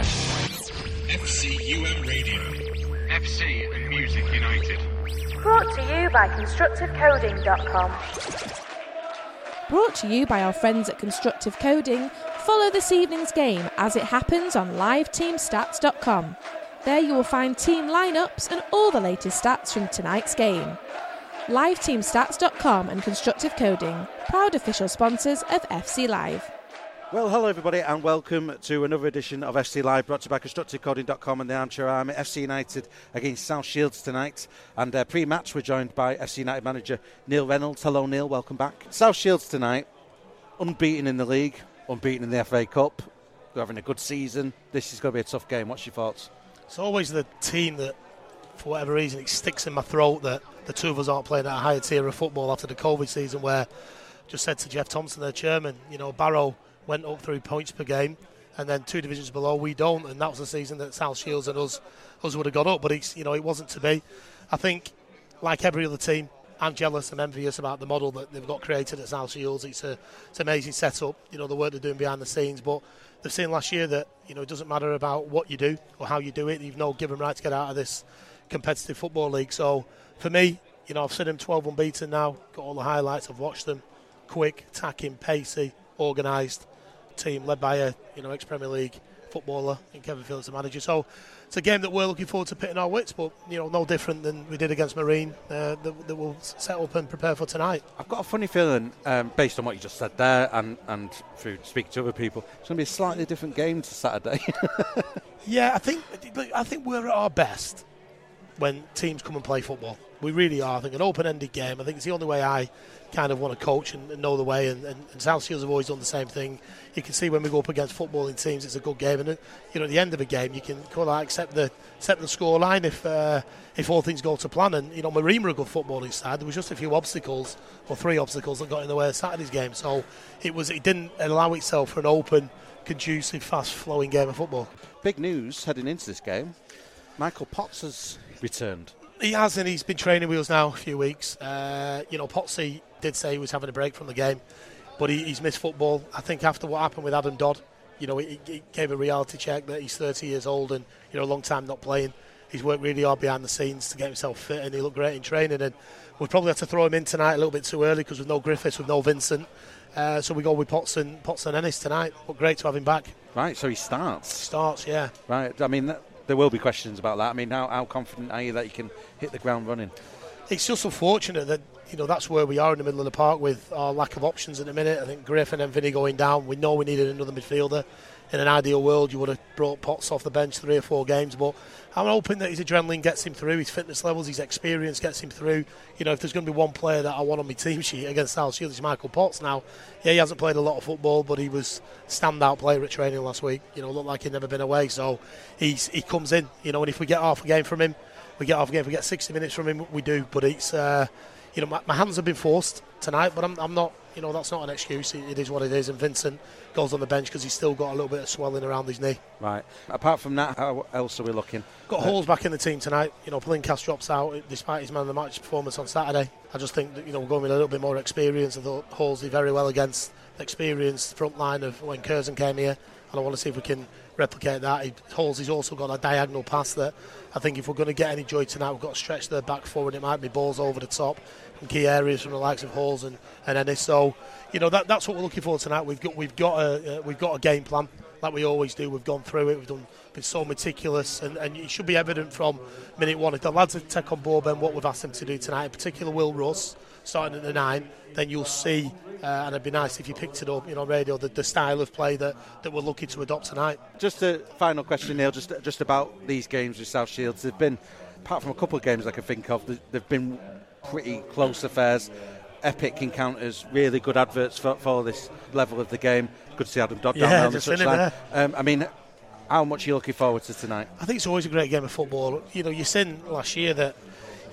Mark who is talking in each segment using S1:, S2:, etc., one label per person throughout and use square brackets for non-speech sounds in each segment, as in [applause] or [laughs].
S1: FCUM Radio. FC and Music United.
S2: Brought to you by ConstructiveCoding.com.
S3: Brought to you by our friends at Constructive Coding. Follow this evening's game as it happens on liveteamstats.com. There you will find team lineups and all the latest stats from tonight's game. LiveTeamStats.com and Constructive Coding, proud official sponsors of FC Live.
S4: Well, hello everybody, and welcome to another edition of FC Live, brought to you by ConstructiveCoding.com and the Armchair Army. FC United against South Shields tonight, and uh, pre-match we're joined by FC United manager Neil Reynolds. Hello, Neil. Welcome back. South Shields tonight, unbeaten in the league, unbeaten in the FA Cup. They're having a good season. This is going to be a tough game. What's your thoughts?
S5: It's always the team that, for whatever reason, it sticks in my throat that the two of us aren't playing at a higher tier of football after the COVID season, where just said to Geoff Thompson, their chairman, you know, Barrow went up through points per game, and then two divisions below we don't, and that was the season that South Shields and us us would have got up. But it's you know it wasn't to be. I think like every other team, I'm jealous and envious about the model that they've got created at South Shields. It's a it's an amazing setup. You know the work they're doing behind the scenes, but they've seen last year that you know it doesn't matter about what you do or how you do it. You've no given right to get out of this competitive football league. So for me, you know I've seen them 12 unbeaten now. Got all the highlights. I've watched them. Quick, attacking, pacey, organised team led by a you know ex Premier League footballer in Kevin Phillips, the manager. So it's a game that we're looking forward to pitting our wits, but you know no different than we did against Marine uh, that, that, we'll set up and prepare for tonight.
S4: I've got a funny feeling, um, based on what you just said there, and and through speaking to other people, it's going to be a slightly different game to Saturday. [laughs]
S5: yeah, I think I think we're at our best when teams come and play football. We really are. I think an open-ended game. I think it's the only way I kind of want to coach and, and know the way. And, and, and South Shields have always done the same thing. You can see when we go up against footballing teams, it's a good game. And you know, at the end of a game, you can kind of accept the accept the score line if uh, if all things go to plan. And you know, Marine were a good footballing side. There was just a few obstacles or three obstacles that got in the way of Saturday's game. So it was it didn't allow itself for an open, conducive, fast-flowing game of football.
S4: Big news heading into this game. Michael Potts has returned.
S5: He has, and he's been training with us now a few weeks. Uh, you know, Potsy did say he was having a break from the game, but he, he's missed football. I think after what happened with Adam Dodd, you know, it, it gave a reality check that he's 30 years old and you know a long time not playing. He's worked really hard behind the scenes to get himself fit, and he looked great in training. And we probably had to throw him in tonight a little bit too early because with no Griffiths, with no Vincent. Uh, so we go with Potts and Potts and Ennis tonight. But great to have him back.
S4: Right, so he starts.
S5: Starts, yeah.
S4: Right. I mean, that, there will be questions about that. I mean, how, how confident are you that you can hit the ground running?
S5: It's just unfortunate that you know that's where we are in the middle of the park with our lack of options at the minute. I think Griffin and Vinny going down. We know we needed another midfielder. In an ideal world, you would have brought Potts off the bench three or four games, but I'm hoping that his adrenaline gets him through, his fitness levels, his experience gets him through. You know, if there's going to be one player that I want on my team sheet against South Shields, it's Michael Potts. Now, yeah, he hasn't played a lot of football, but he was standout player at training last week. You know, looked like he'd never been away, so he's he comes in. You know, and if we get half a game from him, we get half a game. If we get 60 minutes from him, we do. But it's uh, you know, my, my, hands have been forced tonight, but I'm, I'm not. You know, that's not an excuse. It, it is what it is. And Vincent goes on the bench because he's still got a little bit of swelling around his knee.
S4: Right. Apart from that, how else are we looking?
S5: Got uh, Halls back in the team tonight. You know, Palinkas drops out despite his man of the match performance on Saturday. I just think that you know we're going with a little bit more experience. I thought Halls did very well against the experienced front line of when Curzon came here, and I want to see if we can replicate that. He, Halls he's also got a diagonal pass that I think if we're going to get any joy tonight, we've got to stretch the back forward. It might be balls over the top in key areas from the likes of Halls and, and Ennis. So, you know, that, that's what we're looking for tonight. We've got we've got a uh, we've got a game plan like we always do. We've gone through it. We've done been so meticulous, and, and it should be evident from minute one. If the lads take on board then what we've asked them to do tonight, in particular Will Russ, starting at the nine, then you'll see, uh, and it'd be nice if you picked it up, you know, radio, the, the style of play that, that we're looking to adopt tonight.
S4: Just a final question, Neil, just just about these games with South Shields. They've been, apart from a couple of games I can think of, they've been pretty close affairs. Epic encounters, really good adverts for, for this level of the game. Good to see Adam Dodd
S5: yeah,
S4: down on the touchline. Um, I mean, how much are you looking forward to tonight?
S5: I think it's always a great game of football. You know, you seen last year that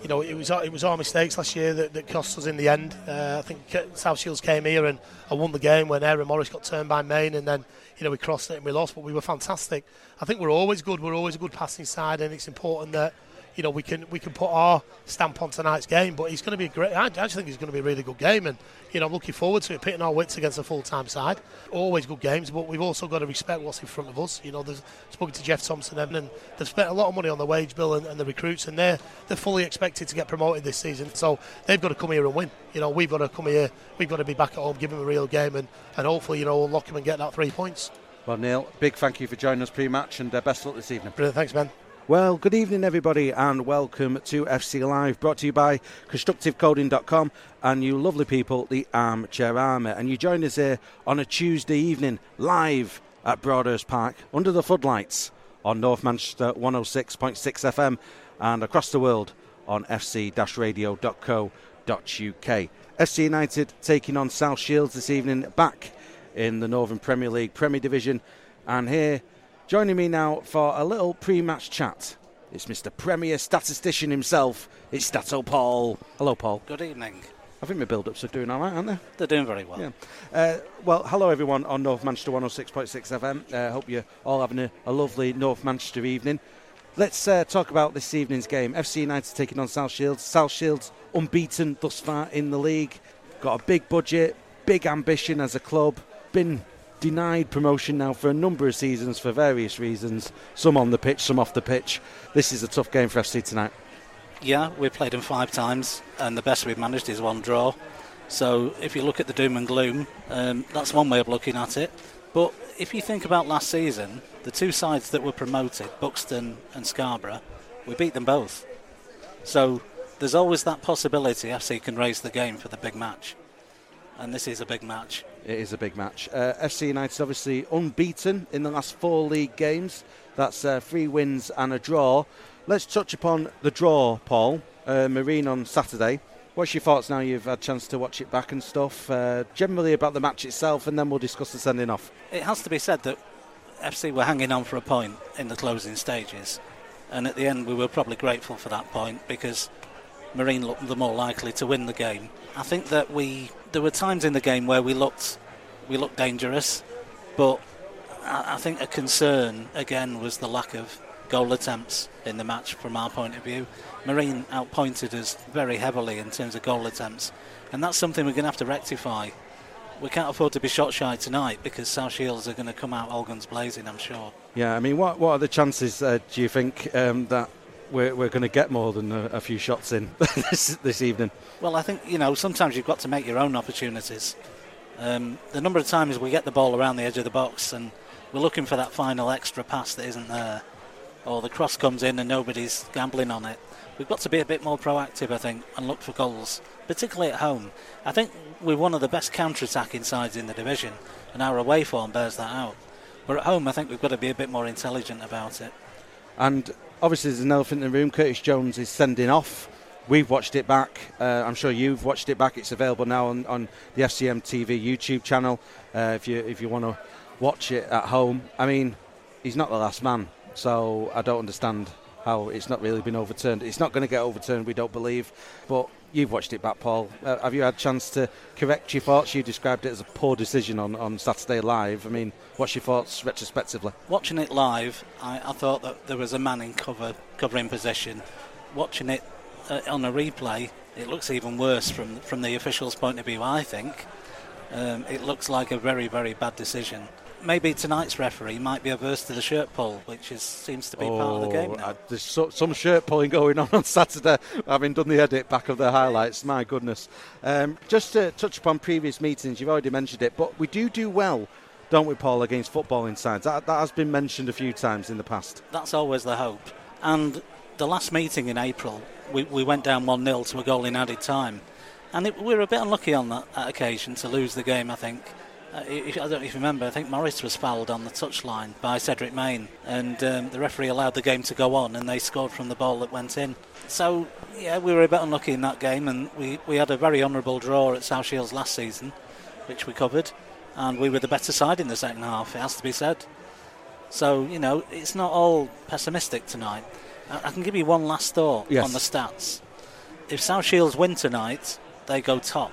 S5: you know, it was it was our mistakes last year that, that cost us in the end. Uh, I think South Shields came here and, and won the game when Aaron Morris got turned by Main, and then you know we crossed it and we lost, but we were fantastic. I think we're always good. We're always a good passing side, and it's important that you know we can we can put our stamp on tonight's game. But he's going to be a great. I actually think he's going to be a really good game, and you know I'm looking forward to it. Pitting our wits against a full time side, always good games. But we've also got to respect what's in front of us. You know, there's spoken to Geoff Thompson and they've spent a lot of money on the wage bill and, and the recruits, and they're they're fully expected to get promoted this season. So they've got to come here and win. You know, we've got to come here. We've got to be back at home, give them a real game, and and hopefully you know unlock them and get that three points.
S4: Well, Neil, big thank you for joining us pre-match, and uh, best luck this evening.
S5: Brilliant, thanks, man.
S4: Well, good evening, everybody, and welcome to FC Live, brought to you by ConstructiveCoding.com and you lovely people, the Armchair Army. And you join us here on a Tuesday evening, live at Broadhurst Park, under the floodlights on North Manchester 106.6 FM and across the world on fc-radio.co.uk. FC United taking on South Shields this evening, back in the Northern Premier League Premier Division. And here Joining me now for a little pre match chat is Mr. Premier Statistician himself. It's Stato Paul. Hello, Paul.
S6: Good evening.
S4: I think my build ups are doing all right, aren't they?
S6: They're doing very well.
S4: Yeah. Uh, well, hello, everyone on North Manchester 106.6 FM. I uh, hope you're all having a, a, lovely North Manchester evening. Let's uh, talk about this evening's game. FC United taking on South Shields. South Shields unbeaten thus far in the league. Got a big budget, big ambition as a club. Been denied promotion now for a number of seasons for various reasons, some on the pitch, some off the pitch. This is a tough game for FC tonight.
S6: Yeah, we've played them five times, and the best we've managed is one draw. So if you look at the doom and gloom, um, that's one way of looking at it. But if you think about last season, the two sides that were promoted, Buxton and Scarborough, we beat them both. So there's always that possibility FC can raise the game for the big match. And this is a big match.
S4: It is a big match. Uh, FC United obviously unbeaten in the last four league games. That's uh, three wins and a draw. Let's touch upon the draw, Paul. Uh, Marine on Saturday. What's your thoughts now you've had a chance to watch it back and stuff? Uh, generally about the match itself, and then we'll discuss the sending off.
S6: It has to be said that FC were hanging on for a point in the closing stages, and at the end we were probably grateful for that point because Marine looked the more likely to win the game. I think that we there were times in the game where we looked we looked dangerous, but I, I think a concern again was the lack of goal attempts in the match from our point of view. Marine outpointed us very heavily in terms of goal attempts, and that's something we're going to have to rectify. We can't afford to be shot shy tonight because South Shields are going to come out all guns blazing, I'm sure.
S4: Yeah, I mean, what what are the chances, uh, do you think, um, that we're, we're going to get more than a, a few shots in [laughs] this, this evening?
S6: Well, I think, you know, sometimes you've got to make your own opportunities. Um, the number of times we get the ball around the edge of the box and we're looking for that final extra pass that isn't there, or the cross comes in and nobody's gambling on it. We've got to be a bit more proactive, I think, and look for goals, particularly at home. I think we're one of the best counter-attacking sides in the division, and our away form bears that out. But at home, I think we've got to be a bit more intelligent about it.
S4: And obviously, there's an elephant in the room. Curtis Jones is sending off. We've watched it back. Uh, I'm sure you've watched it back. It's available now on, on the FCM TV YouTube channel. Uh, if you if you want to watch it at home, I mean, he's not the last man, so I don't understand how it's not really been overturned. It's not going to get overturned, we don't believe. But you've watched it back, Paul. Uh, have you had a chance to correct your thoughts? You described it as a poor decision on, on Saturday Live. I mean, what's your thoughts retrospectively?
S6: Watching it live, I, I thought that there was a man in cover covering position. Watching it uh, on a replay, it looks even worse from from the official's point of view. I think um, it looks like a very very bad decision. Maybe tonight's referee might be averse to the shirt pull, which is, seems to be
S4: oh,
S6: part of the game now.
S4: Uh, there's so, some shirt pulling going on [laughs] on Saturday, having done the edit back of the highlights. My goodness. Um, just to touch upon previous meetings, you've already mentioned it, but we do do well don't we, Paul, against footballing sides? That, that has been mentioned a few times in the past.
S6: That's always the hope. And the last meeting in April, we, we went down 1 0 to a goal in added time. And it, we were a bit unlucky on that, that occasion to lose the game, I think. Uh, I don't know if you remember, I think Morris was fouled on the touchline by Cedric Main, and um, the referee allowed the game to go on, and they scored from the ball that went in. So, yeah, we were a bit unlucky in that game, and we, we had a very honourable draw at South Shields last season, which we covered, and we were the better side in the second half, it has to be said. So, you know, it's not all pessimistic tonight. I can give you one last thought
S4: yes.
S6: on the stats. If South Shields win tonight, they go top.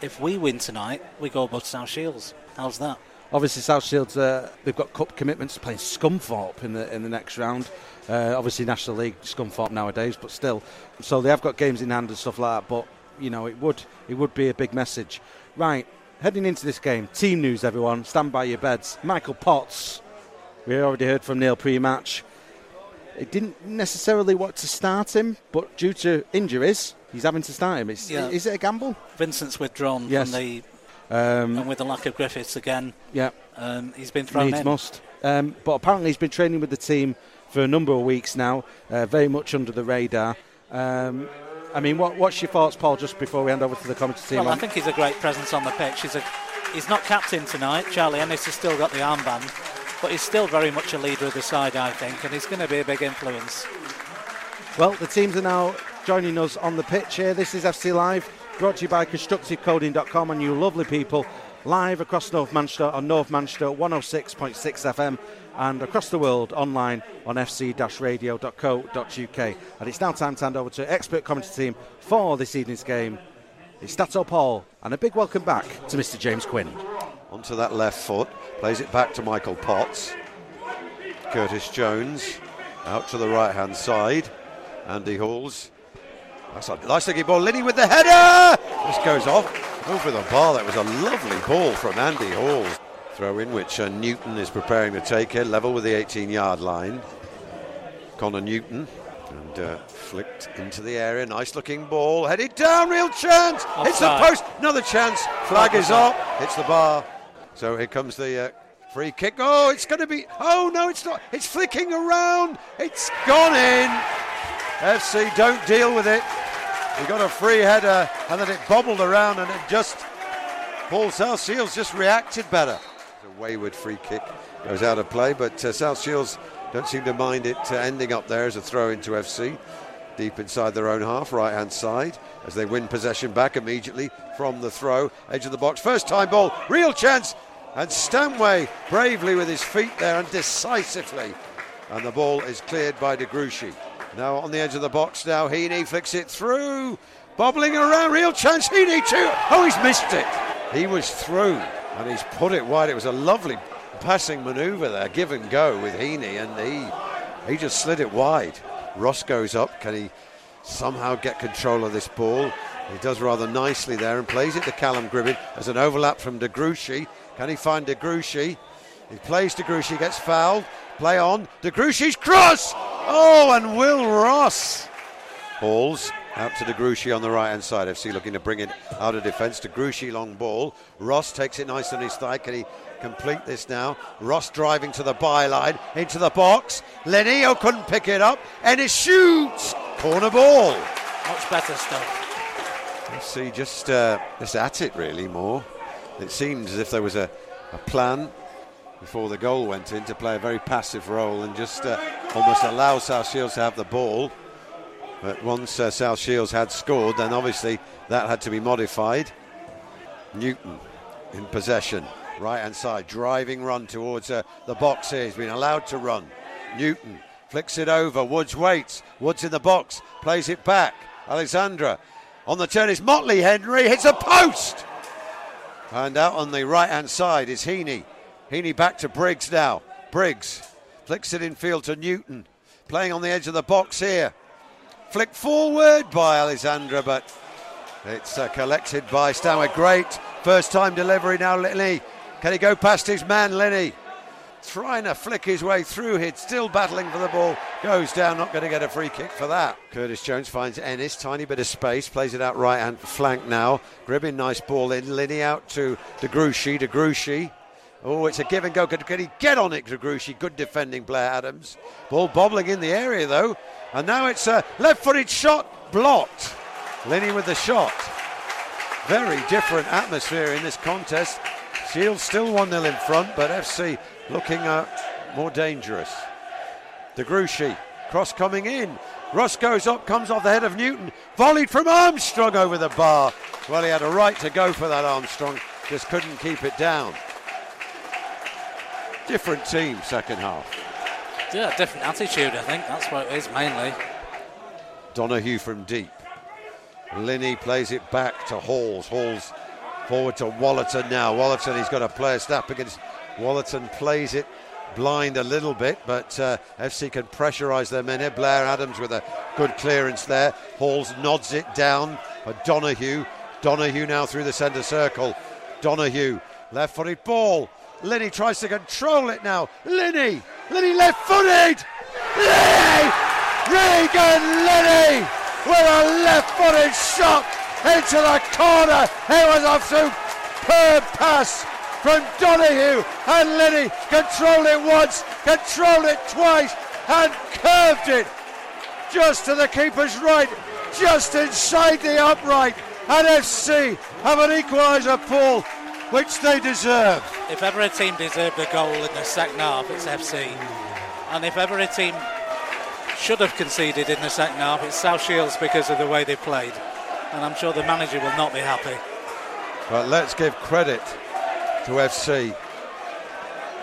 S6: If we win tonight, we go above South Shields. How's that?
S4: obviously South Shields uh, they've got cup commitments to playing Scunthorpe in the in the next round. Uh, obviously National League Scunthorpe nowadays, but still, so they have got games in hand and stuff like that. But you know it would it would be a big message, right? Heading into this game, team news, everyone. Stand by your beds. Michael Potts. We already heard from Neil pre-match. It didn't necessarily want to start him, but due to injuries, he's having to start him. It's,
S6: Yeah.
S4: Is it a gamble?
S6: Vincent's withdrawn
S4: Yes.
S6: from the,
S4: Um,
S6: and with the lack of Griffiths again,
S4: yeah.
S6: um, he's been thrown
S4: needs
S6: in.
S4: must. Um, but apparently, he's been training with the team for a number of weeks now, uh, very much under the radar. Um, I mean, what, what's your thoughts, Paul? Just before we hand over to the commentary team,
S6: Well, I think he's a great presence on the pitch. He's a, he's not captain tonight. Charlie Ennis has still got the armband, but he's still very much a leader of the side, I think, and he's going to be a big influence.
S4: Well, the teams are now joining us on the pitch here. This is FC Live, brought to you by ConstructiveCoding.com and you lovely people, live across North Manchester on North Manchester 106.6 FM and across the world online on fc-radio.co.uk. And it's now time to hand over to expert commentary team for this evening's game. It's Stato Paul and a big welcome back to Mr. James Quinn.
S7: onto that left foot, plays it back to Michael Potts. Curtis Jones out to the right hand side. Andy Halls. That's a nice looking ball. Liddy with the header! This goes off over the bar. That was a lovely ball from Andy Halls. Throw in which uh, Newton is preparing to take it, level with the 18 yard line. Connor Newton. And uh, flicked into the area. Nice looking ball. Headed down. Real chance. Hits the post. Another chance. Flag is up. Hits the bar. So here comes the uh, free kick. Oh, it's going to be. Oh, no, it's not. It's flicking around. It's gone in. FC don't deal with it. He got a free header and then it bobbled around and it just. Paul South Shields just reacted better. A wayward free kick goes out of play, but uh, South Shields don't seem to mind it uh, ending up there as a throw into FC. Deep inside their own half, right hand side, as they win possession back immediately from the throw, edge of the box. First time ball, real chance, and Stanway bravely with his feet there and decisively. And the ball is cleared by De Gruchy. Now on the edge of the box now, Heaney flicks it through. Bobbling around, real chance, Heaney too. Oh, he's missed it. He was through and he's put it wide. It was a lovely passing manoeuvre there, give and go with Heaney, and he he just slid it wide. Ross goes up. Can he somehow get control of this ball? He does rather nicely there and plays it to Callum Gribbin as an overlap from De. Can he find De? He plays De gets fouled. Play on. De cross! Oh, and Will Ross balls out to De Gruchy on the right hand side. FC looking to bring it out of defence. De Gruchy long ball. Ross takes it nice on his thigh. Can he complete this now? Ross driving to the byline into the box. Lenio couldn't pick it up. Ennis shoots. Corner ball.
S6: Much better stuff.
S7: FC just uh, just at it really more. It seems as if there was a, a plan before the goal went in to play a very passive role and just uh, almost allow South Shields to have the ball. But once uh, South Shields had scored, then obviously that had to be modified. Newton in possession, right hand side, driving run towards uh, the box here. He's been allowed to run. Newton flicks it over. Woods waits. Woods in the box, plays it back. Alexandra on the turn is Motley Henry, hits a post. And out on the right hand side is Heaney. Heaney back to Briggs now. Briggs flicks it in field to Newton. Playing on the edge of the box here. Flick forward by Alexandra, but it's uh, collected by Stanway. Great first time delivery now, Linney. Can he go past his man, Linney? Trying to flick his way through here, still battling for the ball. Goes down, not going to get a free kick for that. Curtis Jones finds Ennis, tiny bit of space, plays it out right hand flank now. Gribbin, nice ball in. Linney out to De Gruchy. Oh, it's a give and go. Can, he get on it, Gruchy? Good defending, Blair Adams. Ball bobbling in the area though. And now it's a left footed shot blocked. Linney with the shot. Very different atmosphere in this contest. Shields still 1 0 in front, but FC looking uh, more dangerous. De Gruchy, cross coming in. Ross goes up, comes off the head of Newton. Volleyed from Armstrong over the bar. Well, he had a right to go for that Armstrong, just couldn't keep it down. Different team, second half.
S6: Yeah, different attitude, I think. That's what it is mainly.
S7: Donahue from deep. Linney plays it back to Halls. Halls forward to Wallerton now. Wallerton, he's got a player snap against Wallerton plays it blind a little bit, but uh, FC can pressurise their men here. Blair Adams with a good clearance there. Halls nods it down for Donahue. Donahue now through the centre circle. Donahue, left footed ball. Linney tries to control it now. Linney, Linney left footed. Linney, Regan Linney with a left footed shot into the corner. It was a superb pass from Donahue and Linney controlled it once, controlled it twice, and curved it just to the keeper's right, just inside the upright. And FC have an equaliser, Paul, which they deserve.
S6: If ever a team deserved a goal in the second half, it's FC. And if ever a team should have conceded in the second half, it's South Shields because of the way they played. And I'm sure the manager will not be happy.
S7: But let's give credit to FC.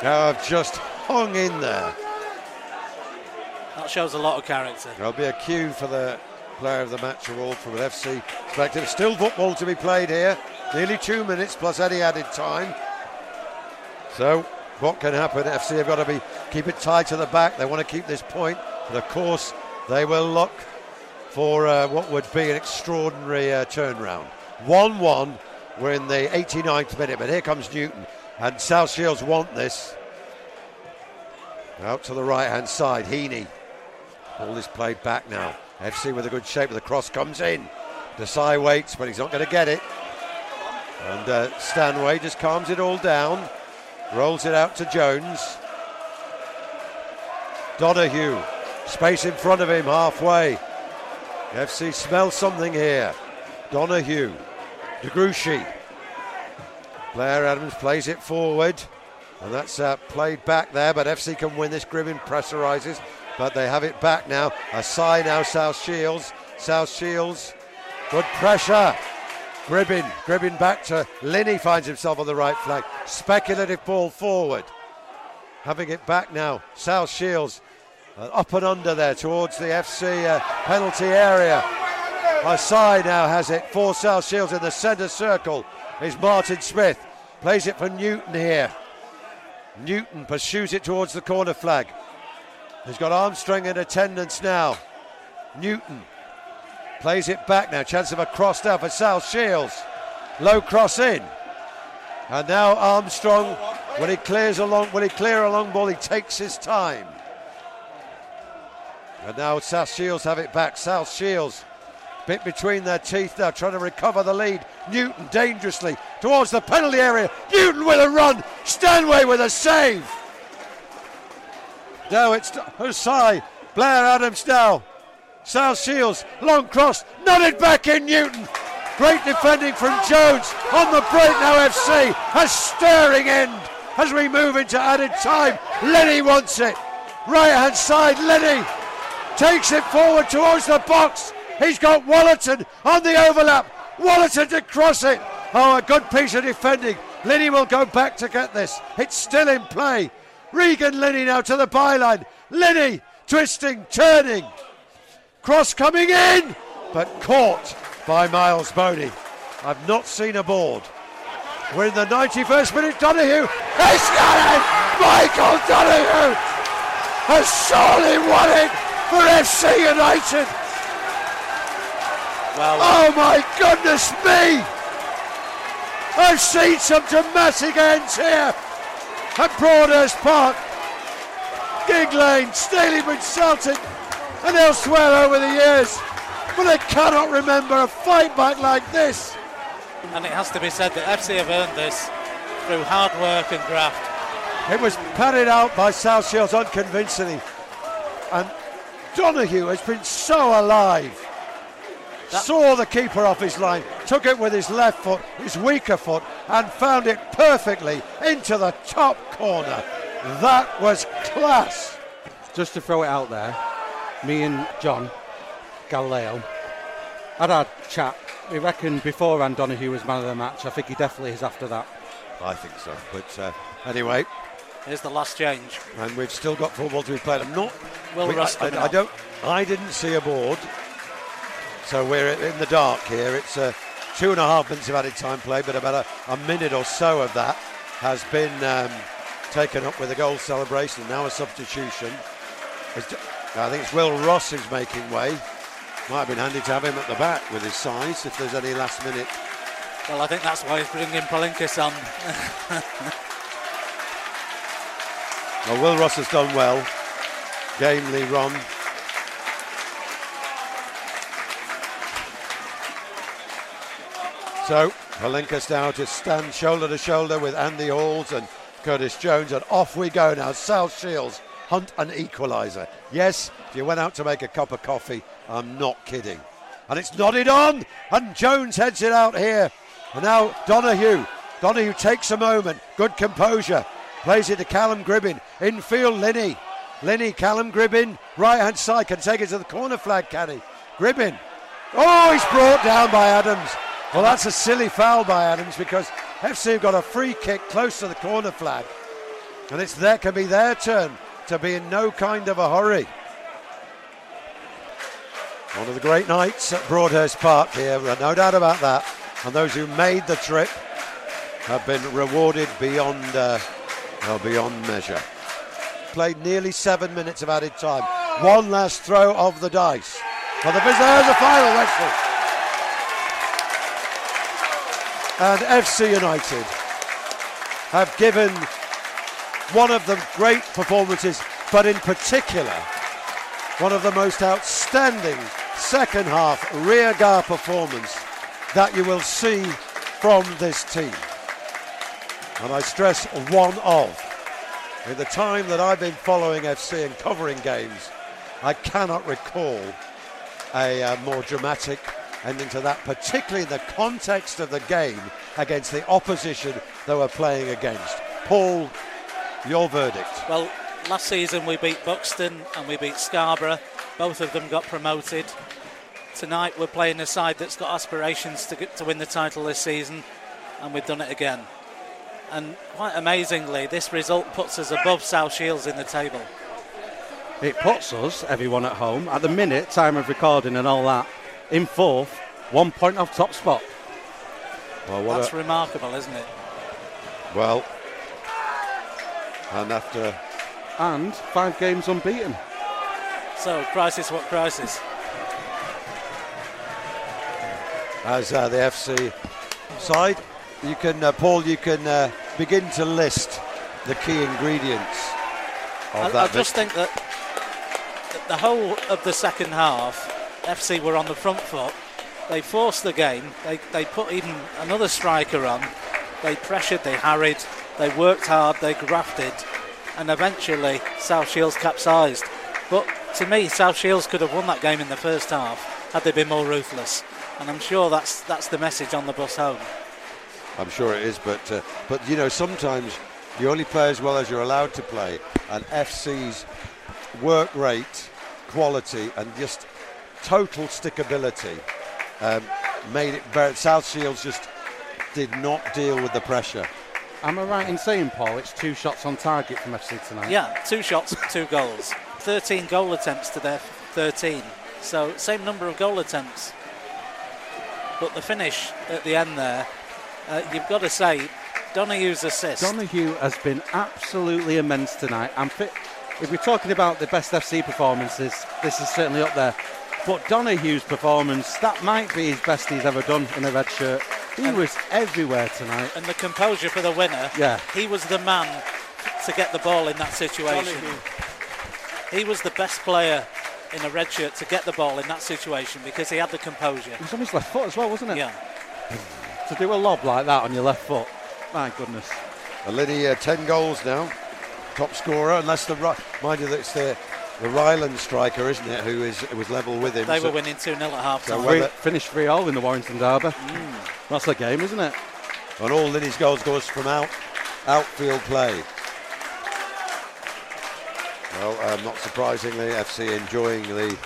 S7: Now I've just hung in there.
S6: That shows a lot of character.
S7: There'll be a cue for the player of the match award from an FC perspective. Still football to be played here. Nearly two minutes plus any added time. So what can happen? FC have got to be keep it tight to the back. They want to keep this point, but of course they will look for uh, what would be an extraordinary uh, turnaround. 1-1. We're in the 89th minute, but here comes Newton, and South Shields want this. Out to the right hand side, Heaney. Ball this played back now. FC with a good shape, the cross comes in. Desai waits, but he's not going to get it. And uh, Stanway just calms it all down, rolls it out to Jones. Donahue, space in front of him halfway. FC smells something here. Donahue, DeGruchy. Blair Adams plays it forward, and that's uh, played back there. But FC can win this. Gribbin pressurises, but they have it back now. Asai now, South Shields. South Shields, good pressure. Gribbin, Gribbin back to Linney finds himself on the right flank. Speculative ball forward. Having it back now, South Shields uh, up and under there towards the FC uh, penalty area. Asai now has it for South Shields in the centre circle. Is Martin Smith plays it for Newton here. Newton pursues it towards the corner flag. He's got Armstrong in attendance now. Newton plays it back now. Chance of a cross down for South Shields. Low cross in. And now Armstrong, when he clears along, when he clear a long ball, he takes his time. And now South Shields have it back. South Shields bit between their teeth now, trying to recover the lead. Newton dangerously towards the penalty area. Newton with a run. Stanway with a save. Now it's Husai. Blair Adams now. South Shields, long cross, nodded back in Newton. Great defending from Jones on the break now. FC a stirring end as we move into added time. Linney wants it. Right hand side, Linney takes it forward towards the box. He's got Wallerton on the overlap. Wallerton to cross it. Oh, a good piece of defending. Linney will go back to get this. It's still in play. Regan Linney now to the byline. Linney twisting, turning. Cross coming in, but caught by Miles Boney. I've not seen a board. We're in the 91st minute. Donahue. He's got it! Michael Donahue has surely won it for FC United.
S6: Well, uh,
S7: Oh my goodness me! I've seen some dramatic ends here at Broadhurst Park, Gigg Lane, Stalybridge Celtic, and elsewhere over the years. But I cannot remember a fight back like this.
S6: and it has to be said that FC have earned this through hard work and graft.
S7: It was patted out by South Shields unconvincingly. And Donahue has been so alive.
S6: That-
S7: Saw the keeper off his line, took it with his left foot, his weaker foot, and found it perfectly into the top corner. That was class.
S4: Just to throw it out there, me and John Galileo had our chat. We reckon beforehand Donahue was man of the match. I think he definitely is after that.
S7: I think so. But uh, anyway,
S6: Here's the last change.
S7: and we've still got football to be played. I'm not.
S6: Will
S7: we-
S6: Russ
S7: I,
S6: coming
S7: I don't. I didn't see a board, so we're in the dark here. It's uh, two and a half minutes of added time play, but about a, a minute or so of that has been um, taken up with a goal celebration. Now a substitution. I think it's Will Ross who's making way. Might have been handy to have him at the back with his size if there's any last minute.
S6: Well, I think that's why he's bringing Palinkas [laughs] on.
S7: Well, Will Ross has done well. Gamely run. So Palinkas now to stand shoulder to shoulder with Andy Halls and Curtis Jones, and off we go now. South Shields hunt an equaliser. Yes, if you went out to make a cup of coffee, I'm not kidding. And it's nodded on, and Jones heads it out here. And now Donahue. Donahue takes a moment. Good composure. Plays it to Callum Gribbin. Infield, Linney. Linney, Callum Gribbin. Right hand side can take it to the corner flag, can he? Gribbin. Oh, he's brought down by Adams. Well, that's a silly foul by Adams because FC have got a free kick close to the corner flag. And it's there can be their turn to be in no kind of a hurry. One of the great nights at Broadhurst Park here, no doubt about that. And those who made the trip have been rewarded beyond, uh, well, beyond measure. Played nearly seven minutes of added time. One last throw of the dice. For the visitors, a final whistle. And FC United have given one of the great performances, but in particular, one of the most outstanding second half rearguard performance that you will see from this team. And I stress one of. In the time that I've been following FC and covering games, I cannot recall a uh, more dramatic ending into that, particularly in the context of the game against the opposition they were playing against. Paul, your verdict.
S6: Well, last season we beat Buxton and we beat Scarborough. Both of them got promoted. Tonight we're playing a side that's got aspirations to, get, to win the title this season, and we've done it again. And quite amazingly, this result puts us above South Shields in the table.
S4: It puts us, everyone at home, at the minute, time of recording and all that, in fourth, one point off top spot.
S7: Well, what
S6: That's
S7: a-
S6: remarkable, isn't it?
S7: well, and after
S4: And five games unbeaten.
S6: So, crisis, what crisis?
S7: as uh, the FC side, you can, uh, Paul, you can uh, begin to list the key ingredients of
S6: I, I just
S7: vic-
S6: think that that the whole of the second half, FC were on the front foot. They forced the game. They, they put even another striker on. They pressured, they harried, they worked hard, they grafted, and eventually South Shields capsized. But to me, South Shields could have won that game in the first half had they been more ruthless. And I'm sure that's that's the message on the bus home.
S7: I'm sure it is, but uh, but you know sometimes you only play as well as you're allowed to play, and FC's work rate, quality, and just total stickability um, made it very. South Shields just did not deal with the pressure.
S4: Am I right in saying, Paul, it's two shots on target from FC tonight?
S6: Yeah, two shots, two goals. 13 goal attempts to their 13. So, same number of goal attempts. But the finish at the end there, uh, you've got to say, Donahue's assist.
S4: Donahue has been absolutely immense tonight. And fit, if we're talking about the best FC performances, this is certainly up there. But Donahue's performance, that might be his best he's ever done in a red shirt. He was everywhere tonight.
S6: and the composure for the winner,
S4: Yeah.
S6: he was the man to get the ball in that situation. He was the best player in a red shirt to get the ball in that situation because he had the composure.
S4: It was on his left foot as well, wasn't it?
S6: Yeah.
S4: To do a lob like that on your left foot. My goodness.
S7: Alini, uh, 10 goals now, top scorer, unless the Ry- mind you, it's the the Ryland striker, isn't it, who is who was level with him.
S6: They
S7: so-
S6: were winning 2 0 at half time.
S7: whether-
S4: Three, finished 3 all in the Warrington Derby. That's the game, isn't it?
S7: And all Linney's goals goes from out outfield play. Well, um, not surprisingly, FC enjoying the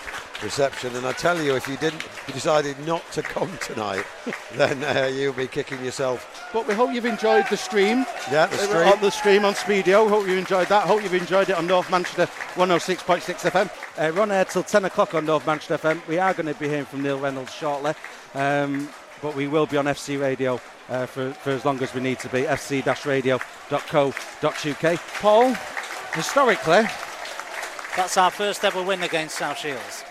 S7: reception. And I tell you, if you didn't, you decided not to come tonight, [laughs] then uh, you'll be kicking yourself.
S4: But we hope you've enjoyed the stream.
S7: Yeah, the stream.
S4: On the stream on Speedio. Hope you enjoyed that. Hope you've enjoyed it on North Manchester 106.6 FM. Uh, we're on air till 10 o'clock on North Manchester FM. We are going to be hearing from Neil Reynolds shortly. Um, but we will be on FC Radio uh, for, for as long as we need to be. fc-radio.co.uk. Paul, historically,
S6: That's our first ever win against South Shields.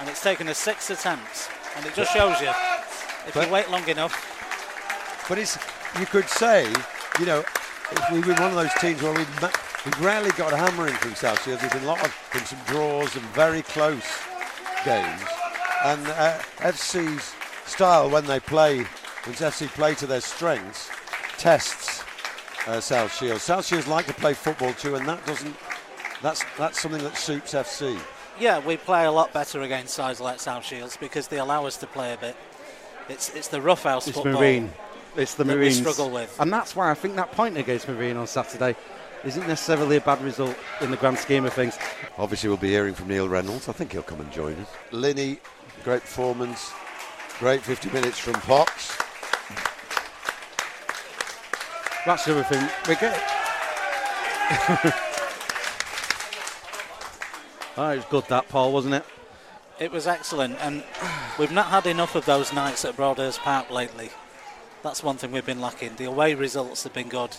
S6: And it's taken us six attempts. And it just shows you, if
S7: But-
S6: you wait long enough,
S7: But it's you could say, you know, if we were one of those teams where we've, ma- we've rarely got a hammering from South Shields. There's been a lot of been some draws and very close games. And uh, FC's style when they play, when FC play to their strengths, tests uh, South Shields. South Shields like to play football too, and that doesn't. That's that's something that suits FC.
S6: Yeah, we play a lot better against sides like South Shields because they allow us to play a bit. It's, it's the roughhouse
S4: it's
S6: football.
S4: Marine. It's the
S6: that we
S4: Marines.
S6: struggle with.
S4: And that's why I think that point against Marine on Saturday isn't necessarily a bad result in the grand scheme of things.
S7: Obviously, we'll be hearing from Neil Reynolds. I think he'll come and join us. Linney, great performance. Great 50 minutes from Potts.
S4: That's everything. other thing. We get. [laughs] oh, it was good that Paul, wasn't it?
S6: It was excellent, and [sighs] we've not had enough of those nights at Broadhurst Park lately. That's one thing we've been lacking. The away results have been good,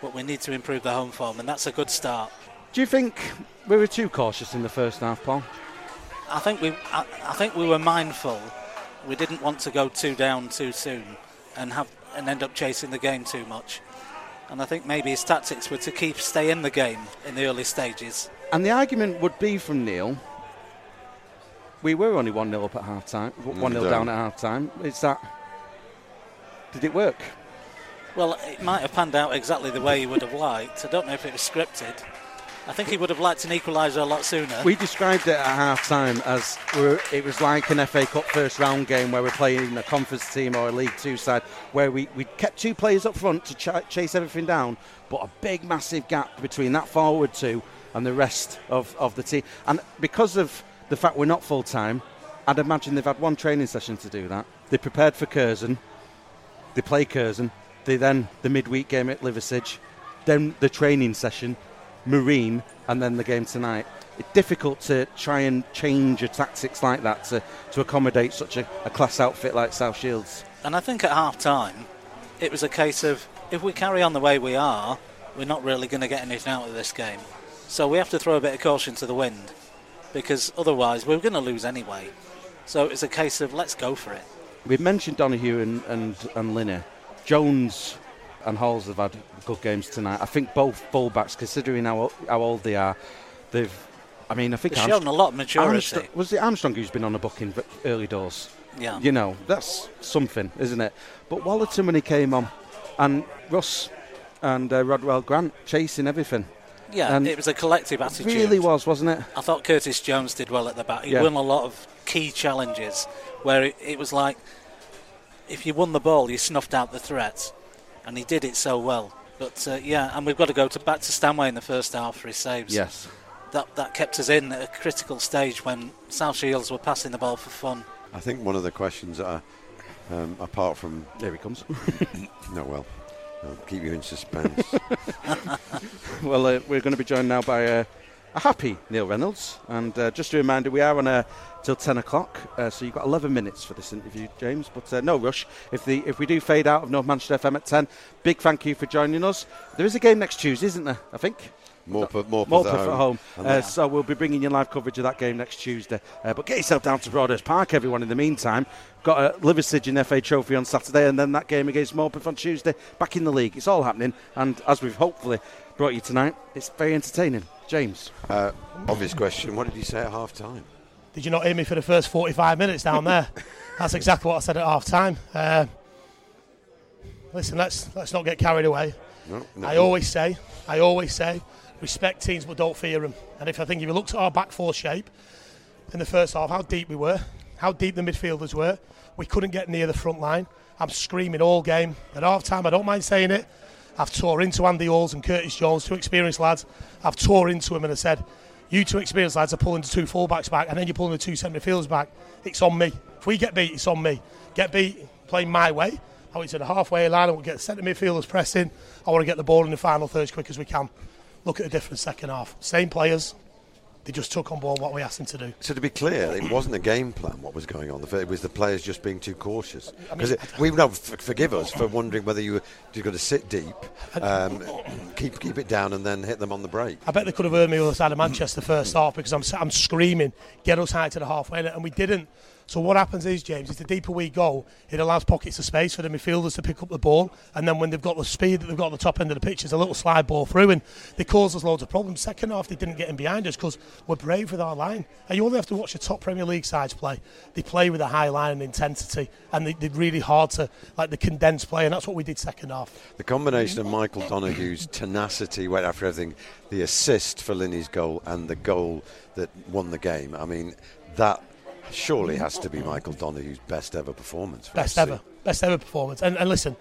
S6: but we need to improve the home form, and that's a good start.
S4: Do you think we were too cautious in the first half, Paul?
S6: I think we, I, I think we were mindful. We didn't want to go too down too soon, and have and end up chasing the game too much. And I think maybe his tactics were to keep stay in the game in the early stages.
S4: And the argument would be from Neil. We were only 1 0 up at half time, mm, 1 0
S7: down.
S4: down at half time. Is that. Did it work?
S6: Well, it might have panned out exactly the way he would have liked. I don't know if it was scripted. I think he would have liked an equaliser a lot sooner.
S4: We described it at half time as it was like an FA Cup first round game where we're playing a conference team or a League Two side where we, we kept two players up front to ch- chase everything down, but a big, massive gap between that forward two and the rest of, of the team. And because of the fact we're not full time, I'd imagine they've had one training session to do that. They prepared for Curzon, they play Curzon, they then the midweek game at Liversedge, then the training session, Marine, and then the game tonight. It's difficult to try and change your tactics like that to, to accommodate such a, a class outfit like South Shields.
S6: And I think at half time, it was a case of if we carry on the way we are, we're not really going to get anything out of this game. So we have to throw a bit of caution to the wind because otherwise we're going to lose anyway. So it's a case of let's go for it.
S4: We've mentioned Donahue and, and, and Linney. Jones and Halls have had good games tonight. I think both fullbacks, considering how, how old they are, they've. I mean, I think
S6: They've
S4: Armstrong-
S6: shown a lot of maturity.
S4: Armstrong, was it Armstrong who's been on a booking early doors?
S6: Yeah.
S4: You know, that's something, isn't it? But Wallerton when he came on, and Russ and uh, Rodwell Grant chasing everything.
S6: Yeah,
S4: And
S6: it was a collective
S4: It
S6: attitude.
S4: really was, wasn't it?
S6: I thought Curtis Jones did well at the back. He
S4: Yeah.
S6: won a lot of key challenges where it, it was like if you won the ball, you snuffed out the threat, and he did it so well. But uh, yeah, and we've got to go to back to Stanway in the first half for his saves.
S4: Yes.
S6: that that kept us in at a critical stage when South Shields were passing the ball for fun.
S7: I think one of the questions that are, um, apart from
S4: There he comes. [laughs]
S7: no, well, I'll keep you in suspense. [laughs]
S4: well, uh, we're going to be joined now by uh, a happy Neil Reynolds. And uh, just a reminder, we are on uh, till 10 o'clock, uh, so you've got 11 minutes for this interview, James. But uh, no rush. If the if we do fade out of North Manchester FM at 10, big thank you for joining us. There is a game next Tuesday, isn't there? I think.
S7: Morpeth, Morpeth,
S4: Morpeth
S7: at
S4: at
S7: home.
S4: home. Uh, so we'll be bringing you live coverage of that game next Tuesday. Uh, but get yourself down to Broadhurst Park, everyone. In the meantime, got a Liversedge in FA Trophy on Saturday, and then that game against Morpeth on Tuesday. Back in the league, it's all happening. And as we've hopefully brought you tonight, it's very entertaining. James,
S7: uh, obvious question. What did you say at half time?
S5: Did you not hear me for the first 45 minutes down there? That's exactly what I said at half time. Uh, listen, let's let's not get carried away.
S7: No, no.
S5: I always say, I always say, respect teams but don't fear them. And if I think if you looked at our back four shape in the first half, how deep we were, how deep the midfielders were, we couldn't get near the front line. I'm screaming all game. At half time, I don't mind saying it. I've tore into Andy Halls and Curtis Jones, two experienced lads. I've tore into them and I said, you two experienced lads are pulling the two fullbacks back and then you're pulling the two centre midfielders back. It's on me. If we get beat, it's on me. Get beat, play my way. I want to the halfway line. I want to get centre midfielders pressing. I want to get the ball in the final third as quick as we can. Look at the difference second half. Same players, they just took on board what we asked them to do.
S7: So to be clear, it wasn't a game plan. What was going on? It was the players just being too cautious. Because we no, f- forgive us for wondering whether you were you're going to sit deep, um, keep keep it down, and then hit them on the break.
S5: I bet they could have heard me on the side of Manchester first half because I'm I'm screaming, get us high to the halfway, line," and we didn't. So what happens is, James, is the deeper we go, it allows pockets of space for the midfielders to pick up the ball, and then when they've got the speed that they've got at the top end of the pitch, it's a little slide ball through, and they cause us loads of problems. Second half, they didn't get in behind us because we're brave with our line, and you only have to watch the top Premier League sides play. They play with a high line and intensity, and they, they're really hard to like the condensed play, and that's what we did second half.
S7: The combination of Michael Donoghue's tenacity, went after everything, the assist for Linney's goal, and the goal that won the game. I mean, that surely has to be Michael Donohue's best ever performance. for
S5: Best ever, best ever performance. And, and listen,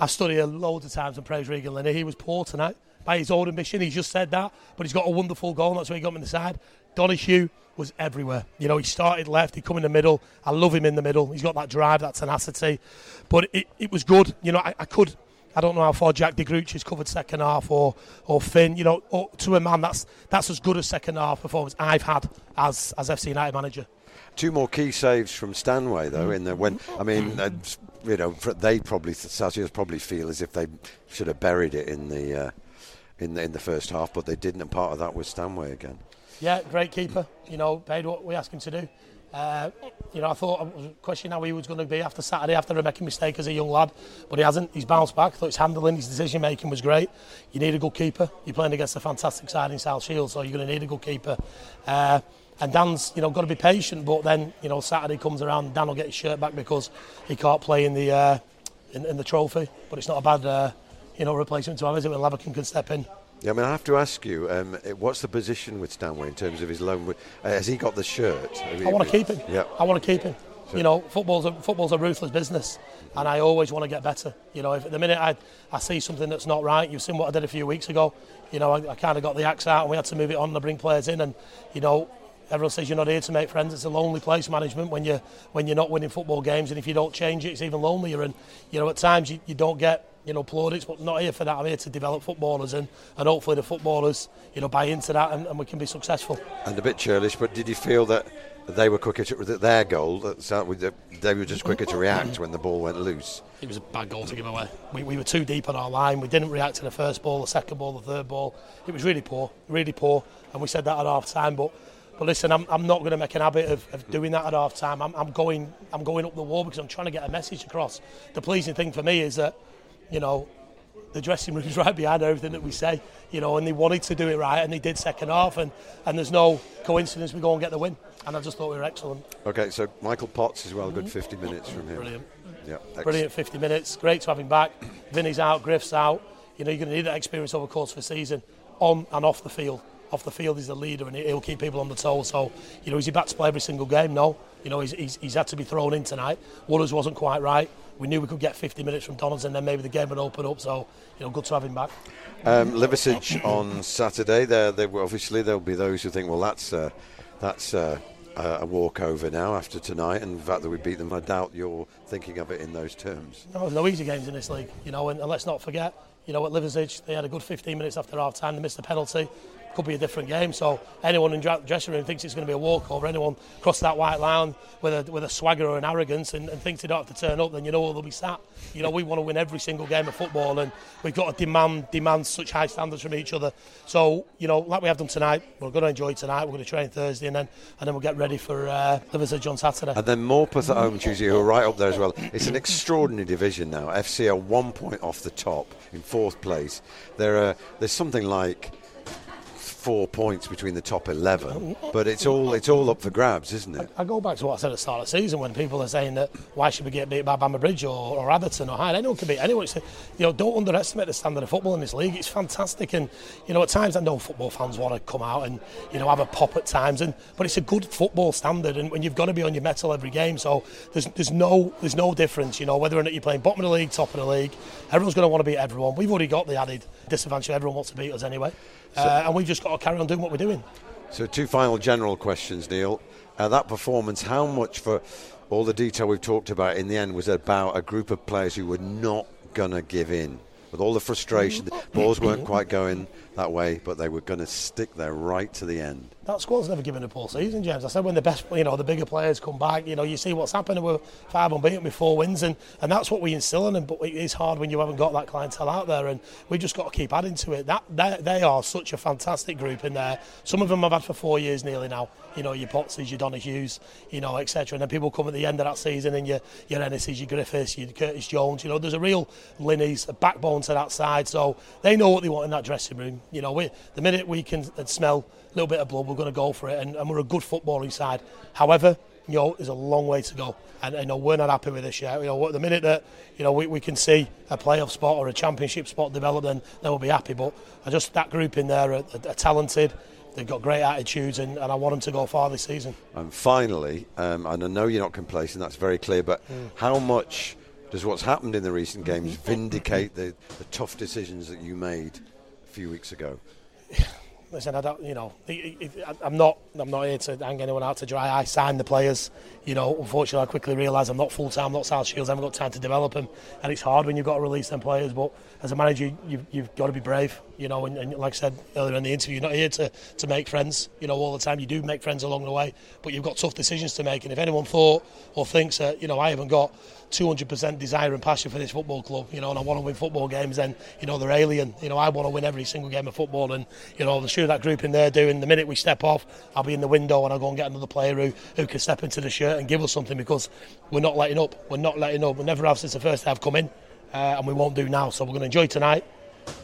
S5: I've stood here loads of times and praised Regan Linney. He was poor tonight by his own admission. He's just said that, but he's got a wonderful goal. And that's why he got him in the side. Donohue was everywhere. You know, he started left, he come in the middle. I love him in the middle. He's got that drive, that tenacity. But it, it was good. You know, I, I could. I don't know how far Jack De Gruchy's covered second half or or Finn. You know, or, to a man, that's that's as good a second half performance I've had as as FC United manager.
S7: Two more key saves from Stanway, though. In the when I mean, uh, you know, they probably Sarsiers probably feel as if they should have buried it in the uh, in the in the first half, but they didn't. And part of that was Stanway again.
S5: Yeah, great keeper. You know, paid what we asked him to do. Uh, you know, I thought I was questioning how he was going to be after Saturday after making a mistake as a young lad, but he hasn't. He's bounced back. I thought his handling, his decision making was great. You need a good keeper. You're playing against a fantastic side in South Shields, so you're going to need a good keeper. Uh, and Dan's, you know, got to be patient. But then, you know, Saturday comes around, Dan will get his shirt back because he can't play in the uh, in, in the trophy. But it's not a bad, uh, you know, replacement to have, is it? When Leverkin can step in.
S7: Yeah, I mean, I have to ask you, um, what's the position with Stanway in terms of his loan? Uh, has he got the shirt?
S5: I want to keep him.
S7: Yeah.
S5: I want to keep him. You know, football's a, football's a ruthless business, and I always want to get better. You know, if at the minute I, I see something that's not right, you've seen what I did a few weeks ago. You know, I, I kind of got the axe out, and we had to move it on and bring players in, and you know. Everyone says you're not here to make friends. It's a lonely place, management, when you're when you're not winning football games, and if you don't change it, it's even lonelier. And you know, at times you, you don't get you know plaudits, but not here for that. I'm here to develop footballers, and, and hopefully the footballers you know buy into that, and, and we can be successful.
S7: And a bit churlish, but did you feel that they were quicker to that their goal? That that we- that they were just quicker to react when the ball went loose.
S5: It was a bad goal to give away. We, we were too deep on our line. We didn't react to the first ball, the second ball, the third ball. It was really poor, really poor. And we said that at half time. But but listen, I'm, I'm not going to make an habit of, of doing that at half time. I'm, I'm going I'm going up the wall because I'm trying to get a message across. The pleasing thing for me is that you know the dressing room's [laughs] right behind everything that we say, you know, and they wanted to do it right, and they did second half, and, and there's no coincidence we go and get the win, and I just thought we were excellent,
S7: Okay, so Michael Potts as well, good mm-hmm. 50 minutes from him.
S5: brilliant.
S7: Yeah, excellent.
S5: Brilliant 50 minutes. Great to have him back. Vinny's out, Griff's out. You know, you're going to need that experience over the course of a season, on and off the field. Off the field, he's the leader and he'll keep people on the toes. So, you know, is he back to play every single game? No. You know, he's, he's, he's had to be thrown in tonight. Wooders wasn't quite right. We knew we could get 50 minutes from Donaldson, and then maybe the game would open up. So, you know, good to have him back.
S7: Um, Liversedge on Saturday. There, will obviously there'll be those who think, well, that's uh, that's uh, a walkover now after tonight, and the fact that we beat them. I doubt you're thinking of it in those terms.
S5: No, no easy games in this league, you know, and, and let's not forget, you know, at Liversedge, they had a good 15 minutes after half time, they missed a penalty. Could be a different game. So anyone in dra- dressing room thinks it's going to be a walkover. Anyone cross that white line with a with a swagger or an arrogance and, and thinks they don't have to turn up, then you know they'll be sat. You know, we want to win every single game of football, and we've got to demand demand such high standards from each other. So you know, like we have done tonight, we're going to enjoy tonight. We're going to train Thursday, and then and then we'll get ready for uh, on Saturday.
S7: And then Morpeth at home Tuesday, who are right up there as well. It's an extraordinary division now. FC are one point off the top in fourth place. There are there's something like four points between the top 11 but it's all it's all up for grabs isn't it
S5: I go back to what I said at the start of the season when people are saying that why should we get beat by Bamber Bridge or, or Atherton or Hyde? Anyone can beat anyone. It's, you know, don't underestimate the standard of football in this league. It's fantastic, and you know, at times I know football fans want to come out and you know have a pop at times, and but it's a good football standard, and when you've got to be on your mettle every game, so there's there's no there's no difference. You know, whether or not you're playing bottom of the league, top of the league, everyone's going to want to beat everyone. We've already got the added disadvantage. Everyone wants to beat us anyway, uh, and we've just got to carry on doing what we're doing.
S7: so two final general questions neil uh, that performance how much for all the detail we've talked about in the end was about a group of players who were not gonna give in with all the frustration the balls weren't quite going that way, but they were going to stick there right to the end.
S5: That squad's never given a poor season, James. I said when the best, you know, the bigger players come back, you know, you see what's happening. We're five unbeaten with four wins, and, and that's what we instill in them. But it's hard when you haven't got that clientele out there, and we just got to keep adding to it. That they, they are such a fantastic group in there. Some of them I've had for four years nearly now. You know, your Potses, your Donohues, you know, etc. And then people come at the end of that season, and your your Ennises, your Griffiths, your Curtis Jones. You know, there's a real Linneys, a backbone to that side, so they know what they want in that dressing room. You know, we, the minute we can smell a little bit of blood, we're going to go for it, and, and we're a good footballing side. However, you know, there's a long way to go, and you know we're not happy with this yet. You know, the minute that you know we, we can see a playoff spot or a championship spot develop, then then we'll be happy. But I just that group in there are, are, are talented. They've got great attitudes, and, and, I want them to go far this season.
S7: And finally, um, and I know you're not complacent, that's very clear, but mm. how much does what's happened in the recent games vindicate the, the tough decisions that you made few weeks ago?
S5: listen, I don't, you know, I'm not, I'm not here to hang anyone out to dry. I signed the players, you know. Unfortunately, I quickly realised I'm not full time, not South Shields. I haven't got time to develop them, and it's hard when you've got to release them players. But as a manager, you've, you've got to be brave, you know. And, and, like I said earlier in the interview, you're not here to, to make friends, you know, all the time. You do make friends along the way, but you've got tough decisions to make. And if anyone thought or thinks that, you know, I haven't got 200% desire and passion for this football club, you know, and I want to win football games, then, you know, they're alien. You know, I want to win every single game of football, and, you know, the sure that group in there doing, the minute we step off, I'll be in the window and I'll go and get another player who, who can step into the shirt and give us something because we're not letting up. We're not letting up. We never have since the first day I've come in, uh, and we won't do now. So we're going to enjoy tonight.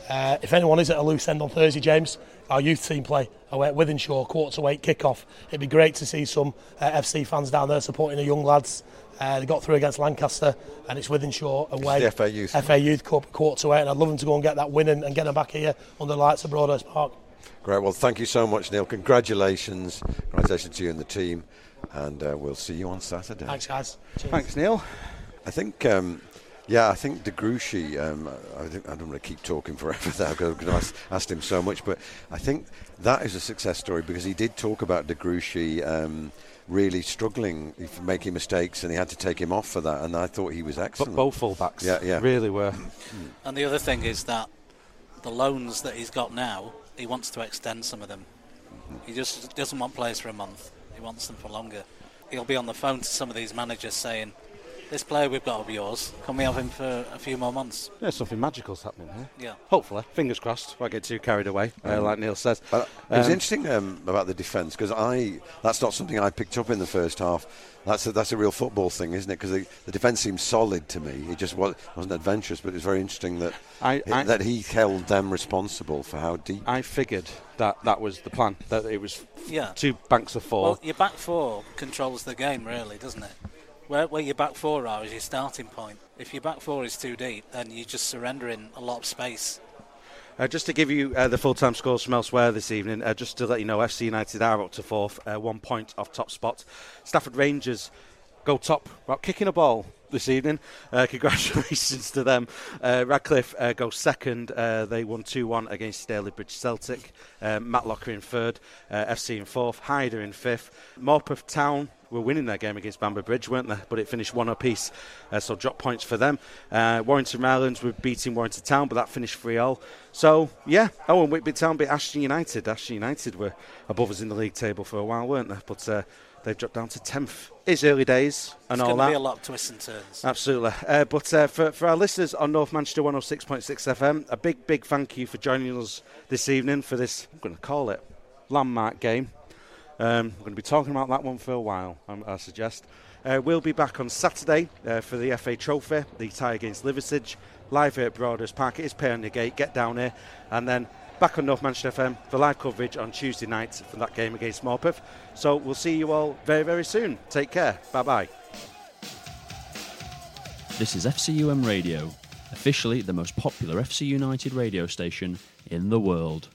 S5: Uh, if anyone is at a loose end on Thursday, James, our youth team play away at Wythenshawe, quarter to eight kick-off. It'd be great to see some uh, FC fans down there supporting the young lads. Uh, they got through against Lancaster, and it's Wythenshawe away.
S7: It's the FA Youth.
S5: FA Youth Cup, quarter to eight, and I'd love them to go and get that win and, and get them back here under the lights of Broadhurst Park.
S7: Great. Well, thank you so much, Neil. Congratulations. Congratulations to you and the team, and uh, we'll see you on Saturday.
S5: Thanks, guys.
S4: Cheers. Thanks, Neil.
S7: I think. Um, yeah, I think De Gruchy, um, I, think, I don't want to keep talking forever [laughs] there because I've asked him so much, but I think that is a success story because he did talk about De Gruchy um, really struggling, making mistakes, and he had to take him off for that, and I thought he was excellent.
S4: But both fullbacks yeah, yeah. really were.
S6: And the other thing is that the loans that he's got now, he wants to extend some of them. Mm-hmm. He just doesn't want players for a month, he wants them for longer. He'll be on the phone to some of these managers saying, this player we've got of yours, can we have him for a few more months?
S4: Yeah, something magical's happening here.
S6: Yeah.
S4: Hopefully. Fingers crossed. Won't get too carried away, uh, um, like Neil says.
S7: But it was um, interesting um, about the defence because I that's not something I picked up in the first half. That's a, that's a real football thing, isn't it? Because the, the defence seemed solid to me. It just was, wasn't adventurous, but it was very interesting that I, I, that he held them responsible for how deep.
S4: I figured that that was the plan. That it was yeah. two banks of four.
S6: Well, your back four controls the game, really, doesn't it? Where, where your back four are is your starting point. If your back four is too deep, then you're just surrendering a lot of space.
S4: Uh, just to give you uh, the full-time scores from elsewhere this evening, uh, just to let you know, FC United are up to fourth, uh, one point off top spot. Stafford Rangers go top, about kicking a ball this evening. Uh, [laughs] congratulations to them. Uh, Radcliffe uh, goes second. They won 2 1 against Stalybridge Celtic. Uh, Matlocker in third. FC in fourth. Hyder in fifth. Morpeth Town were winning their game against Bamber Bridge, weren't they? But it finished one apiece, uh, so drop points for them. Uh, Warrington Rylands were beating Warrington Town, but that finished 3 all. So, yeah. Oh, and Whitby Town beat Ashton United. Ashton United were above us in the league table for a while, weren't they? But uh, they've dropped down to 10th. It's early days and
S6: it's
S4: all that.
S6: be a lot of twists and turns.
S4: Absolutely. Uh, but uh, for, for our listeners on North Manchester 106.6 FM, a big, big thank you for joining us this evening for this, I'm going to call it, landmark game. Um, we're going to be talking about that one for a while, I suggest. Uh, we'll be back on Saturday uh, for the FA Trophy, the tie against Liversedge, live here at Broadhurst Park. It is pay on the gate. Get down here, and then back on North Manchester FM for live coverage on Tuesday night for that game against Morpeth. So we'll see you all very, very soon. Take care. Bye bye.
S8: This is FCUM Radio, officially the most popular FC United radio station in the world.